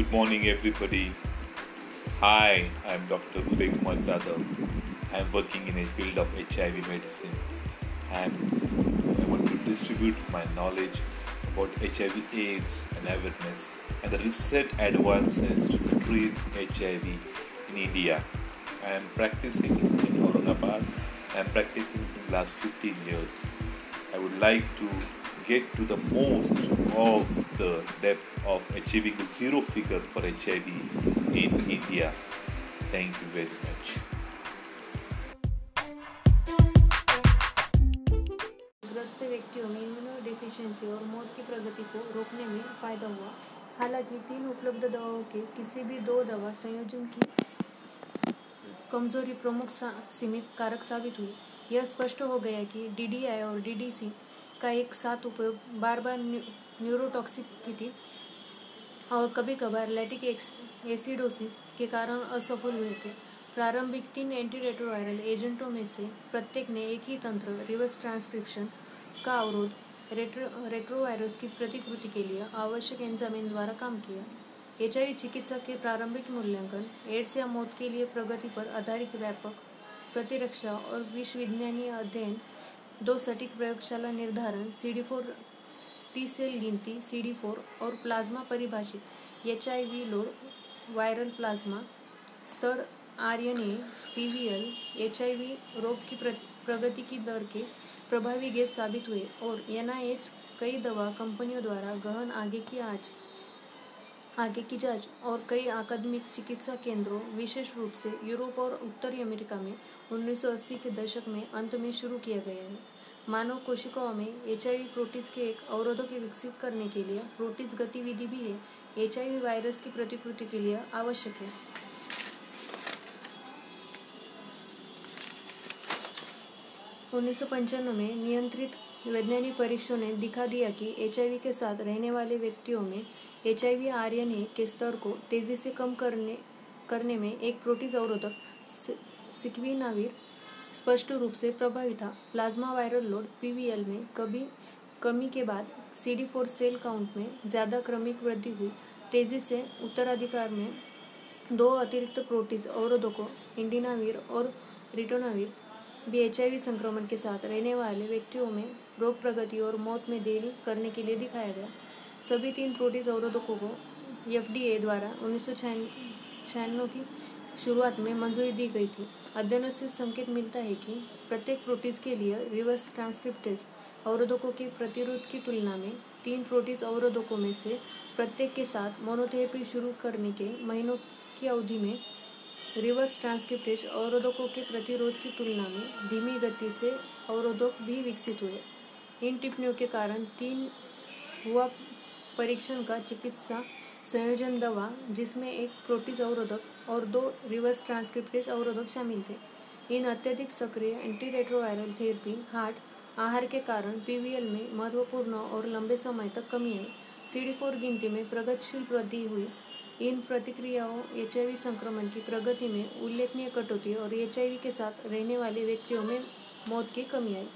Good morning, everybody. Hi, I'm Dr. Uday Kumar Zadav. I'm working in a field of HIV medicine and I want to distribute my knowledge about HIV/AIDS and awareness and the recent advances to treat HIV in India. I am practicing in Aurangabad. I am practicing since last 15 years. I would like to get to the most of the depth of achieving zero figure for HIV in India. Thank you very much. ग्रस्त व्यक्तियों में immunodeficiency और मौत की प्रगति को रोकने में फ़ायदा हुआ हालाँकि तीन उपलब्ध दवाओं के किसी भी दो दवा संयोजन की कमज़ोरी प्रमुख सीमित कारक साबित हुई यह स्पष्ट हो गया कि डीडीआई और डीडीसी का एक साथ उपयोग बार बार न्यूरोटॉक्सिसिटी और कभी कभार लैटिक एसिडोसिस के कारण असफल हुए थे। प्रारंभिक तीन एंटीरेट्रोवायरल एजेंटों में से प्रत्येक ने एक ही तंत्र, रिवर्स ट्रांसक्रिप्शन का अवरोध, रेट्रो, रेट्रोवायरस की प्रतिकृति के लिए आवश्यक एंजामिन द्वारा काम किया। एच चिकित्सा के प्रारंभिक मूल्यांकन, एड्स या मौत के लिए प्रगति पर आधारित व्यापक प्रतिरक्षा और विश्वविज्ञानीय अध्ययन दो सटीक प्रयोगशाला निर्धारण C D four T cell गिनती सी डी फोर और प्लाज्मा परिभाषित H I V load viral plasma स्तर R N A P V L H I V रोग की प्रगति की दर के प्रभावी गेज साबित हुए और एन आई एच कई दवा कंपनियों द्वारा गहन आगे की आज आगे की जाँच और कई अकादमिक चिकित्सा केंद्रों, विशेष रूप से यूरोप और उत्तरी अमेरिका में 1980 के दशक में अंत में शुरू किया गया है। मानव कोशिकाओं में एच प्रोटीज के एक अवरोधों के विकसित करने के लिए प्रोटीज गतिविधि भी है। एच वायरस की प्रतिकृति के लिए आवश्यक है। उन्नीस सौ पंचानवे में नियंत्रित वैज्ञानिक परीक्षणों ने दिखा दिया कि एच के साथ रहने वाले व्यक्तियों में एच आई वी आर्यन के स्तर को तेज़ी से कम करने करने में एक प्रोटीज अवरोधक सिक्विनावीर स्पष्ट रूप से प्रभावी था। प्लाज्मा वायरल लोड पीवीएल में कभी, कमी के बाद C D four cell count में ज़्यादा क्रमिक वृद्धि हुई। तेज़ी से उत्तराधिकार में दो अतिरिक्त प्रोटीज अवरोधकों इंडिनावीर और रिटोनावीर भी एच संक्रमण के साथ रहने वाले व्यक्तियों में रोग प्रगति और मौत में देरी करने के लिए दिखाया गया। सभी तीन प्रोटीज अवरोधकों को एफडीए द्वारा उन्नीस सौ की शुरुआत में मंजूरी दी गई थी। अध्ययनों से संकेत मिलता है कि प्रत्येक प्रोटीज के लिए रिवर्स ट्रांसक्रिप्टेज अवरोधकों के प्रतिरोध की तुलना में तीन प्रोटीज अवरोधकों में से प्रत्येक के साथ मोनोथेरेपी शुरू करने के महीनों की अवधि में रिवर्स ट्रांसक्रिप्टेज अवरोधकों के प्रतिरोध की तुलना में धीमी गति से अवरोधक भी विकसित हुए। इन टिप्पणियों के कारण तीन हुआ परीक्षण का चिकित्सा संयोजन दवा, जिसमें एक प्रोटीज अवरोधक और दो रिवर्स ट्रांसक्रिप्टेज अवरोधक शामिल थे। इन अत्यधिक सक्रिय एंटीरेट्रोवायरल थेरेपी हार्ट, आहार के कारण पीवीएल में महत्वपूर्ण और लंबे समय तक कमी आई। सी फोर गिनती में प्रगतिशील वृद्धि हुई। इन प्रतिक्रियाओं, एचआईवी संक्रमण की प्रगति में उल्लेखनीय कटौती और एचआईवी के साथ रहने वाले व्यक्तियों में मौत की कमी आई।